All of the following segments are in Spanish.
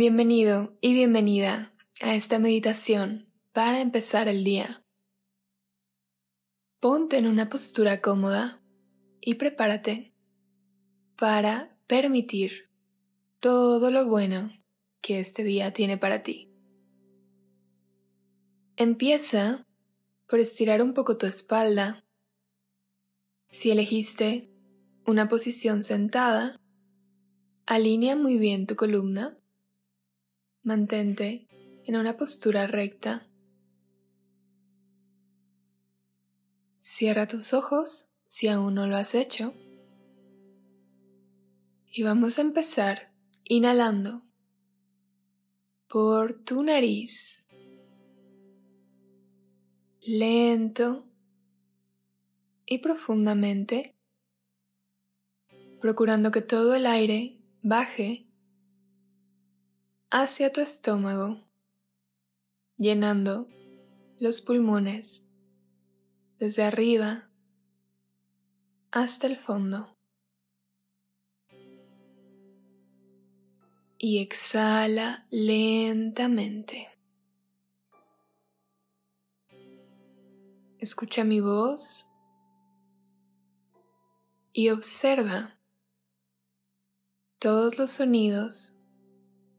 Bienvenido y bienvenida a esta meditación para empezar el día. Ponte en una postura cómoda y prepárate para permitir todo lo bueno que este día tiene para ti. Empieza por estirar un poco tu espalda. Si elegiste una posición sentada, alinea muy bien tu columna Mantente en una postura recta. Cierra tus ojos si aún no lo has hecho. Y vamos a empezar inhalando por tu nariz. Lento y profundamente, procurando que todo el aire baje hacia tu estómago, llenando los pulmones desde arriba hasta el fondo. Y exhala lentamente. Escucha mi voz y observa todos los sonidos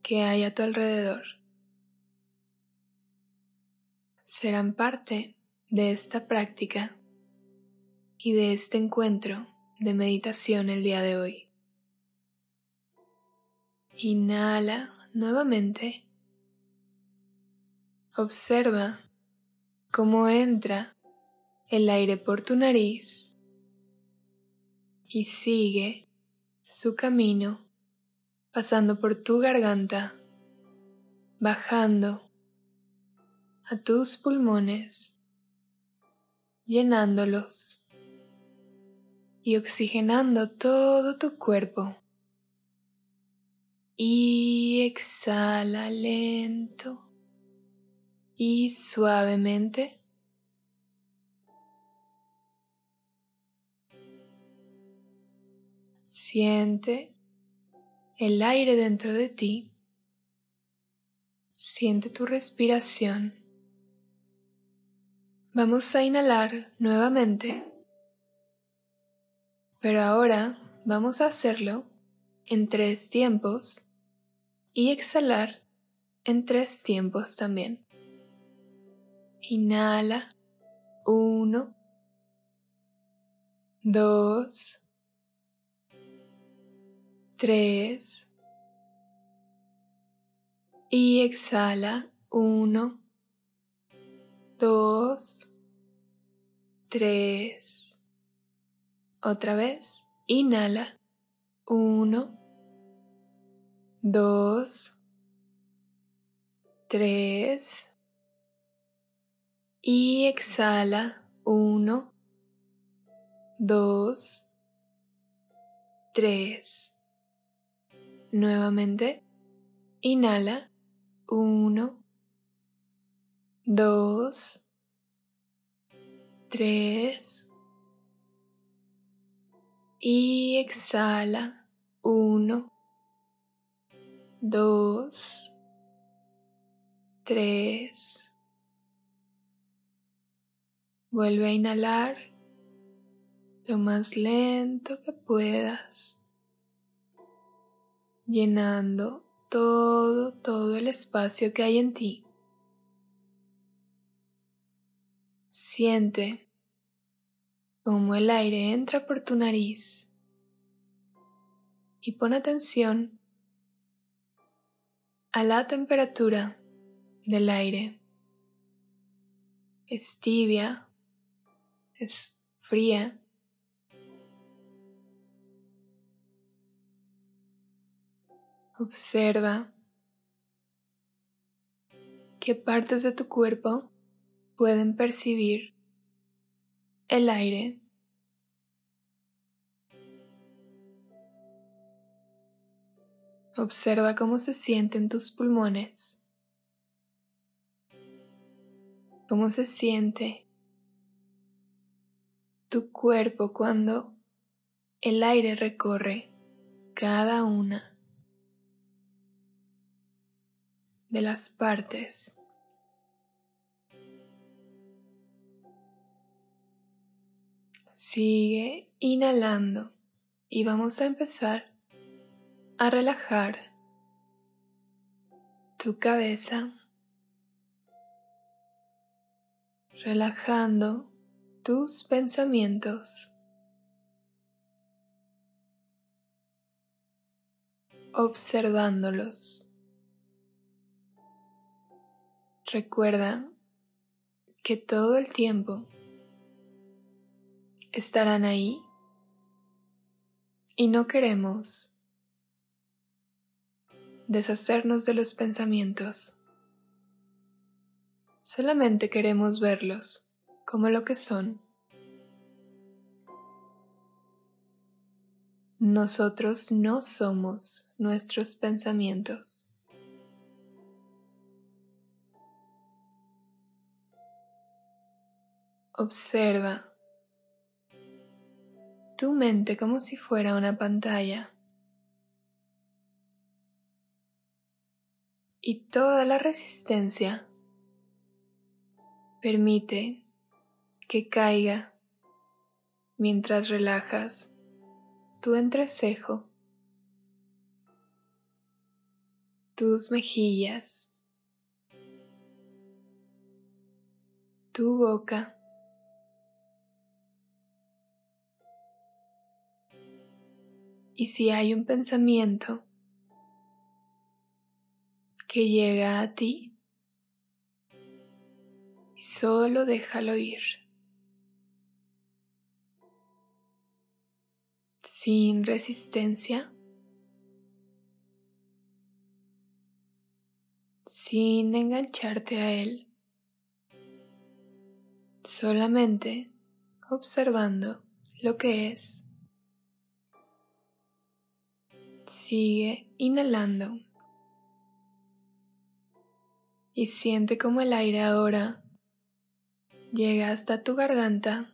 que hay a tu alrededor serán parte de esta práctica y de este encuentro de meditación el día de hoy. Inhala nuevamente. Observa cómo entra el aire por tu nariz y sigue su camino pasando por tu garganta, bajando a tus pulmones, llenándolos y oxigenando todo tu cuerpo. Y exhala lento y suavemente. Siente el aire dentro de ti. Siente tu respiración. Vamos a inhalar nuevamente, pero ahora vamos a hacerlo en tres tiempos y exhalar en tres tiempos también. Inhala. Uno. Dos. 3 y exhala 1, 2, 3. Otra vez, inhala 1, 2, 3 y exhala 1, 2, 3. Nuevamente, inhala. Uno, dos, tres. Y exhala. Uno, dos, tres. Vuelve a inhalar lo más lento que puedas llenando todo, todo el espacio que hay en ti. Siente cómo el aire entra por tu nariz y pon atención a la temperatura del aire. Es tibia, es fría, Observa qué partes de tu cuerpo pueden percibir el aire. Observa cómo se sienten tus pulmones, cómo se siente tu cuerpo cuando el aire recorre cada una de las partes. Sigue inhalando y vamos a empezar a relajar tu cabeza, relajando tus pensamientos. observándolos. Recuerda que todo el tiempo estarán ahí y no queremos deshacernos de los pensamientos. Solamente queremos verlos como lo que son. Nosotros no somos nuestros pensamientos. Observa tu mente como si fuera una pantalla y toda la resistencia permite que caiga mientras relajas tu entrecejo, tus mejillas, tu boca. Y si hay un pensamiento que llega a ti, solo déjalo ir. sin resistencia, sin engancharte a él, solamente observando lo que es. Sigue inhalando. Y siente como el aire ahora llega hasta tu garganta.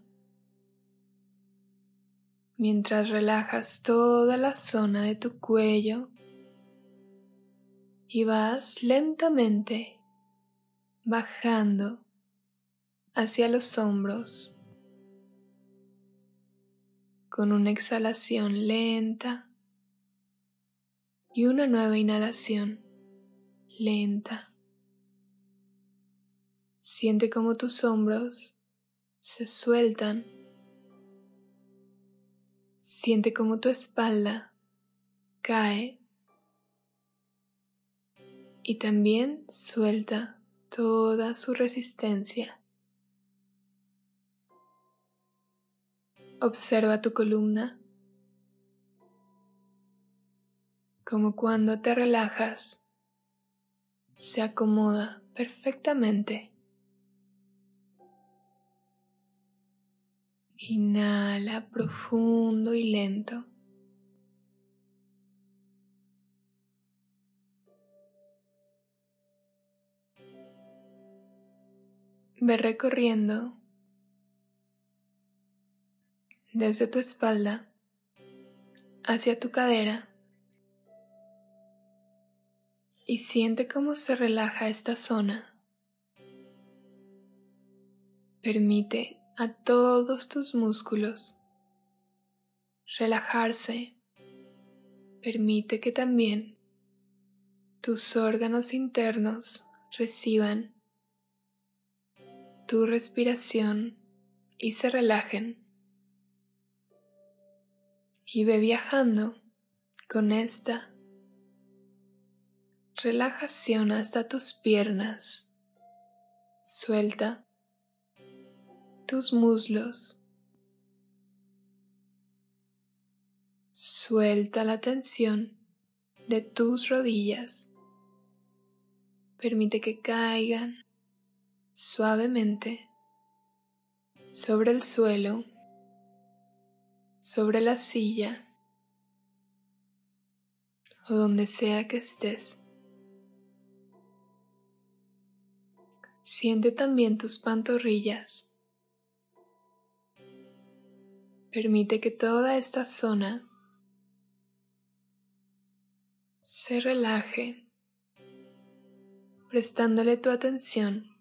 Mientras relajas toda la zona de tu cuello y vas lentamente bajando hacia los hombros con una exhalación lenta y una nueva inhalación lenta. Siente como tus hombros se sueltan Siente como tu espalda cae y también suelta toda su resistencia. Observa tu columna como cuando te relajas se acomoda perfectamente. Inhala profundo y lento. Ve recorriendo desde tu espalda hacia tu cadera y siente cómo se relaja esta zona. Permite a todos tus músculos. Relajarse permite que también tus órganos internos reciban tu respiración y se relajen. Y ve viajando con esta relajación hasta tus piernas. Suelta tus muslos. Suelta la tensión de tus rodillas. Permite que caigan suavemente sobre el suelo, sobre la silla o donde sea que estés. Siente también tus pantorrillas Permite que toda esta zona se relaje prestándole tu atención,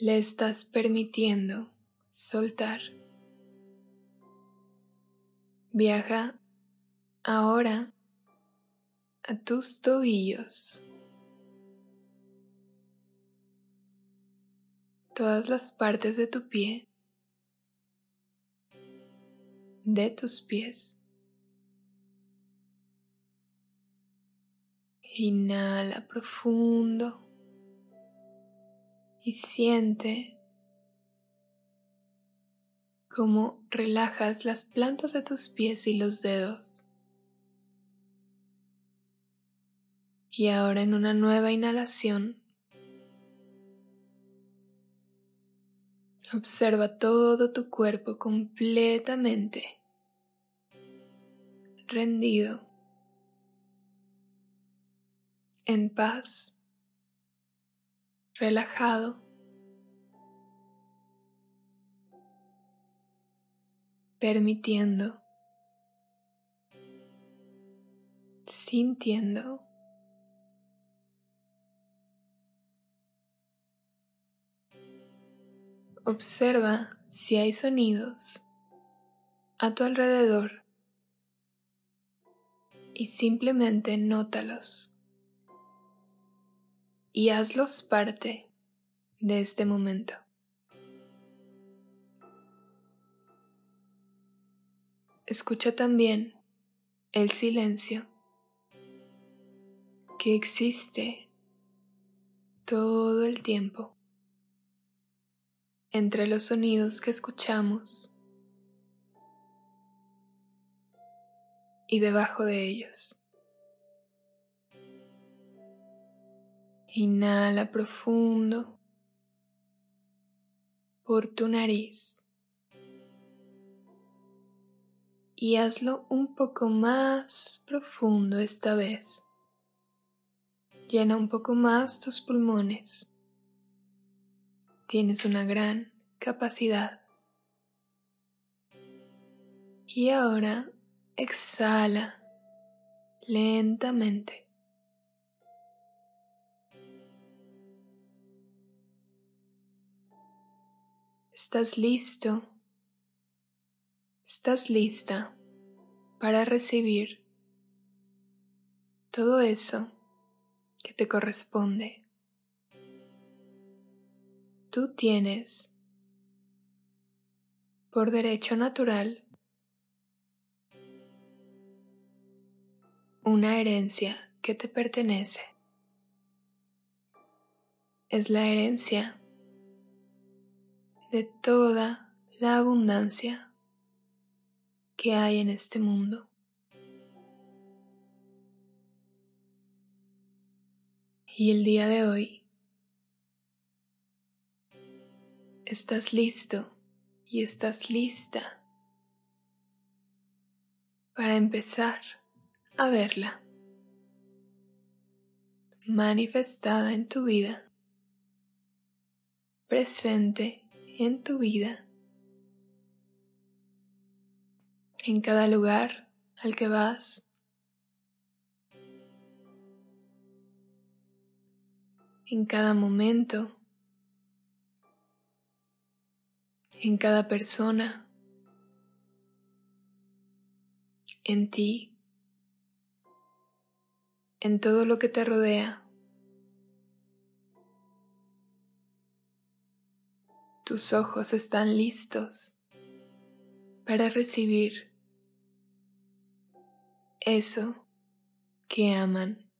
le estás permitiendo soltar. Viaja ahora a tus tobillos. Todas las partes de tu pie, de tus pies. Inhala profundo y siente cómo relajas las plantas de tus pies y los dedos. Y ahora en una nueva inhalación, observa todo tu cuerpo completamente rendido, en paz, relajado. permitiendo, sintiendo. Observa si hay sonidos a tu alrededor y simplemente nótalos y hazlos parte de este momento. Escucha también el silencio que existe todo el tiempo entre los sonidos que escuchamos y debajo de ellos. Inhala profundo por tu nariz y hazlo un poco más profundo esta vez. Llena un poco más tus pulmones. Tienes una gran capacidad. Y ahora exhala lentamente. ¿Estás listo? estás lista para recibir todo eso que te corresponde. Tú tienes por derecho natural una herencia que te pertenece. Es la herencia de toda la abundancia que hay en este mundo. Y el día de hoy estás listo y estás lista para empezar a verla manifestada en tu vida, presente en tu vida en cada lugar al que vas. En cada momento, en cada persona, en ti, en todo lo que te rodea. Tus ojos están listos para recibir eso que aman,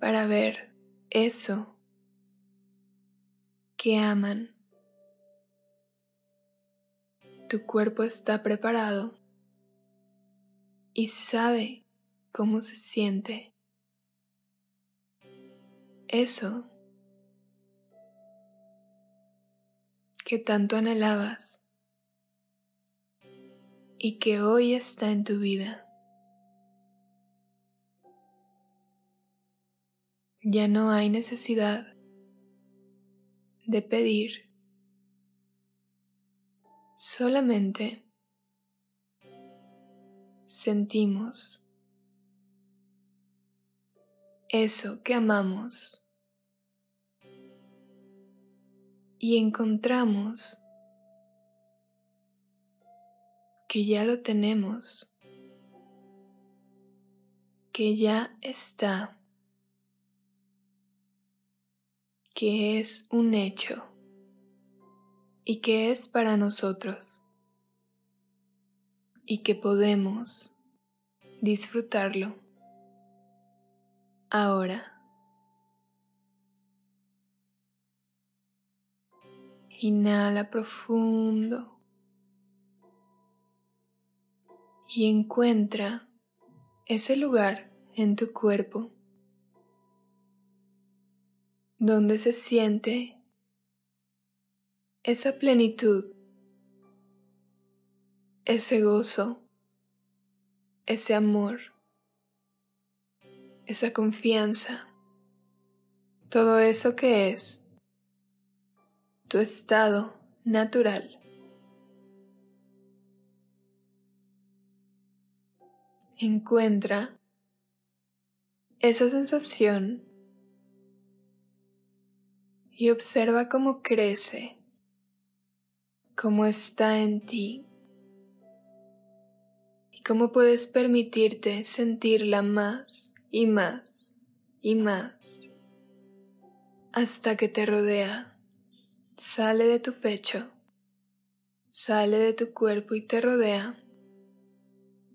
para ver eso que aman. Tu cuerpo está preparado y sabe cómo se siente. Eso que tanto anhelabas y que hoy está en tu vida. Ya no hay necesidad de pedir, solamente sentimos eso que amamos y encontramos que ya lo tenemos, que ya está, que es un hecho y que es para nosotros y que podemos disfrutarlo ahora. Inhala profundo y encuentra ese lugar en tu cuerpo donde se siente esa plenitud, ese gozo, ese amor, esa confianza, todo eso que es tu estado natural. Encuentra esa sensación y observa cómo crece, cómo está en ti y cómo puedes permitirte sentirla más y más y más hasta que te rodea, sale de tu pecho, sale de tu cuerpo y te rodea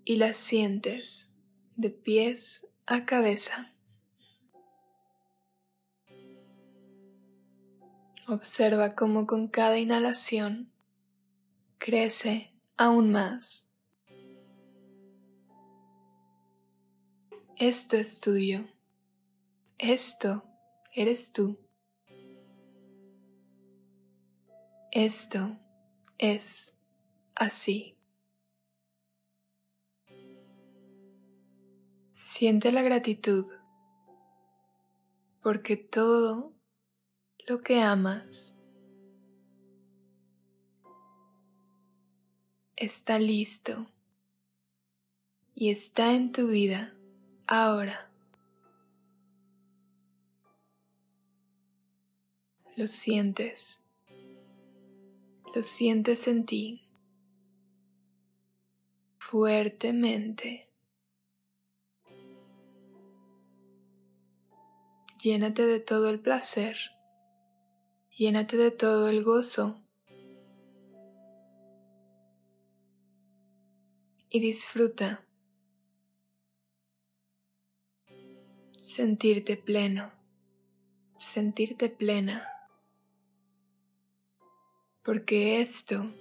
y la sientes de pies a cabeza. Observa cómo con cada inhalación crece aún más. Esto es tuyo. Esto eres tú. Esto es así. Siente la gratitud porque todo lo que amas está listo y está en tu vida ahora. Lo sientes, lo sientes en ti fuertemente. Llénate de todo el placer, llénate de todo el gozo y disfruta. Sentirte pleno, sentirte plena, porque esto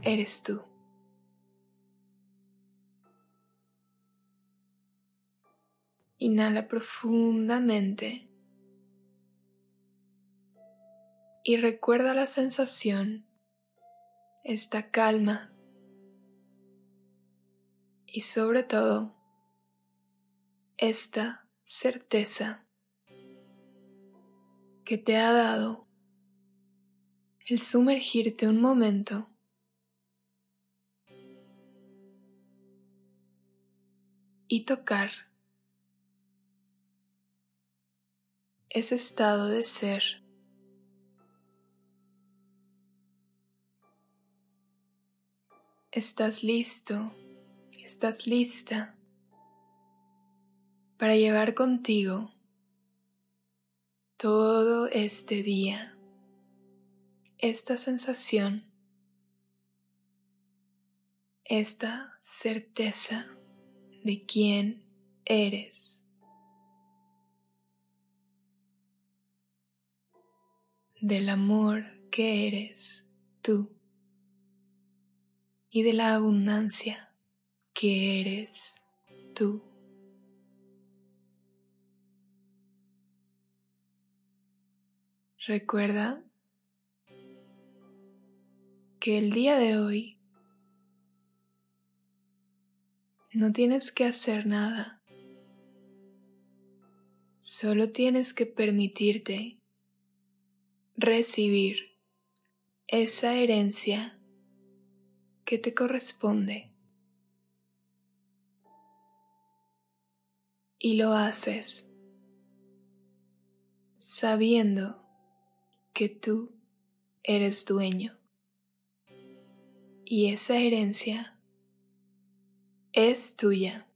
eres tú. Inhala profundamente. Y recuerda la sensación, esta calma y sobre todo esta certeza que te ha dado el sumergirte un momento y tocar ese estado de ser. Estás listo, estás lista para llevar contigo todo este día esta sensación, esta certeza de quién eres. del amor que eres tú y de la abundancia que eres tú. Recuerda que el día de hoy no tienes que hacer nada, solo tienes que permitirte recibir esa herencia que te corresponde. Y lo haces sabiendo que tú eres dueño. Y esa herencia es tuya.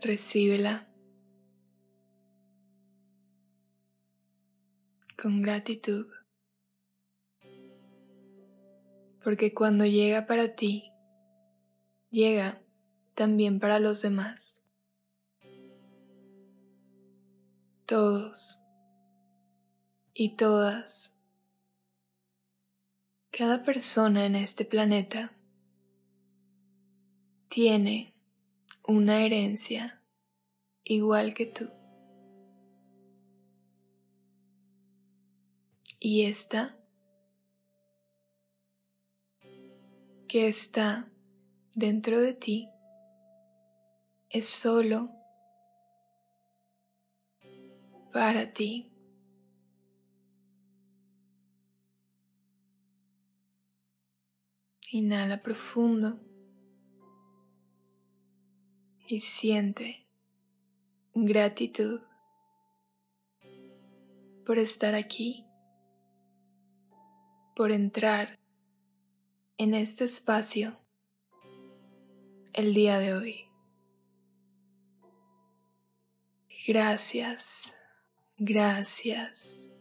Recíbela con gratitud. Porque cuando llega para ti, llega también para los demás. Todos y todas, cada persona en este planeta tiene una herencia igual que tú. Y esta que está dentro de ti es solo para ti. Inhala profundo y siente gratitud por estar aquí, por entrar en este espacio el día de hoy. Gracias, gracias,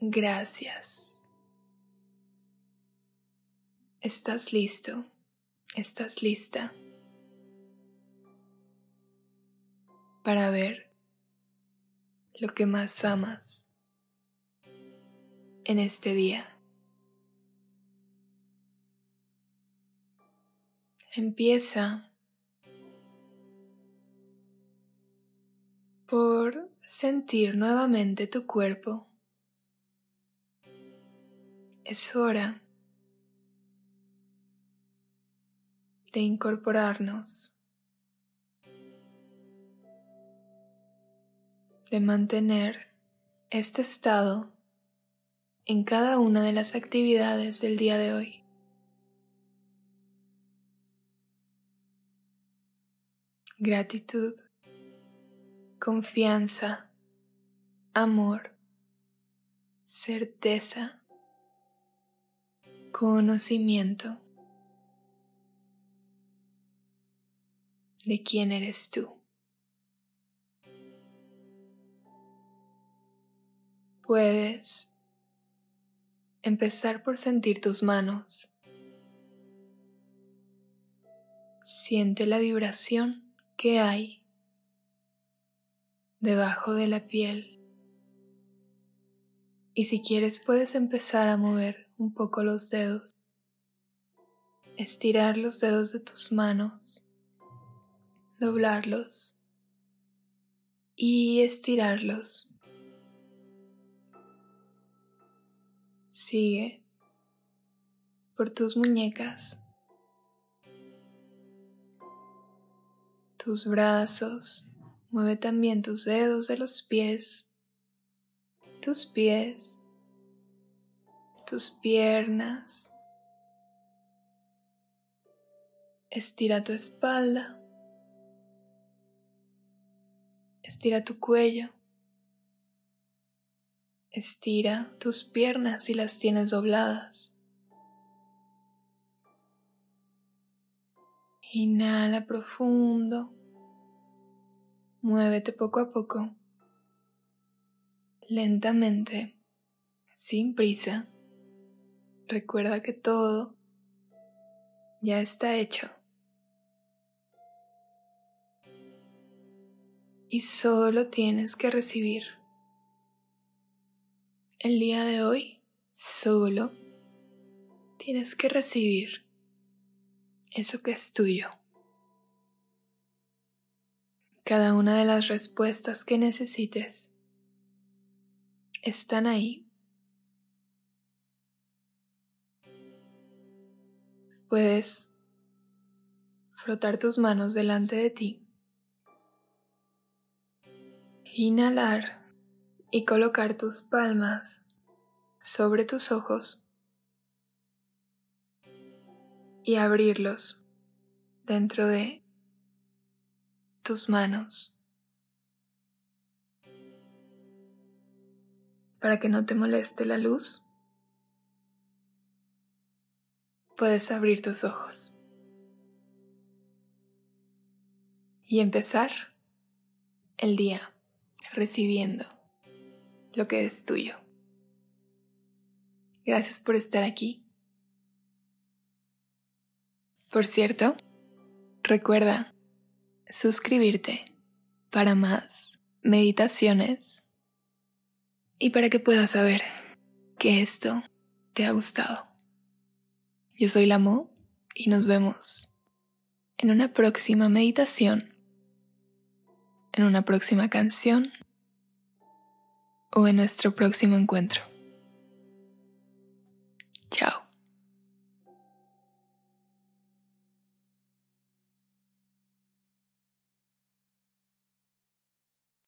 gracias. Estás listo, estás lista para ver lo que más amas en este día. Empieza por sentir nuevamente tu cuerpo. Es hora de incorporarnos, de mantener este estado en cada una de las actividades del día de hoy. Gratitud, confianza, amor, certeza, conocimiento. de quién eres tú. Puedes empezar por sentir tus manos. Siente la vibración que hay debajo de la piel. Y si quieres puedes empezar a mover un poco los dedos. Estirar los dedos de tus manos doblarlos y estirarlos. Sigue por tus muñecas, tus brazos, mueve también tus dedos de los pies, tus pies, tus piernas. Estira tu espalda. Estira tu cuello. Estira tus piernas si las tienes dobladas. Inhala profundo. Muévete poco a poco. Lentamente, sin prisa. Recuerda que todo ya está hecho. y solo tienes que recibir. El día de hoy solo tienes que recibir eso que es tuyo. Cada una de las respuestas que necesites están ahí. Puedes frotar tus manos delante de ti Inhalar y colocar tus palmas sobre tus ojos y abrirlos dentro de tus manos para que no te moleste la luz. Puedes abrir tus ojos y empezar el día recibiendo lo que es tuyo. Gracias por estar aquí. Por cierto, recuerda suscribirte para más meditaciones y para que puedas saber que esto te ha gustado. Yo soy Lamo y nos vemos en una próxima meditación, en una próxima canción o en nuestro próximo encuentro. Chao.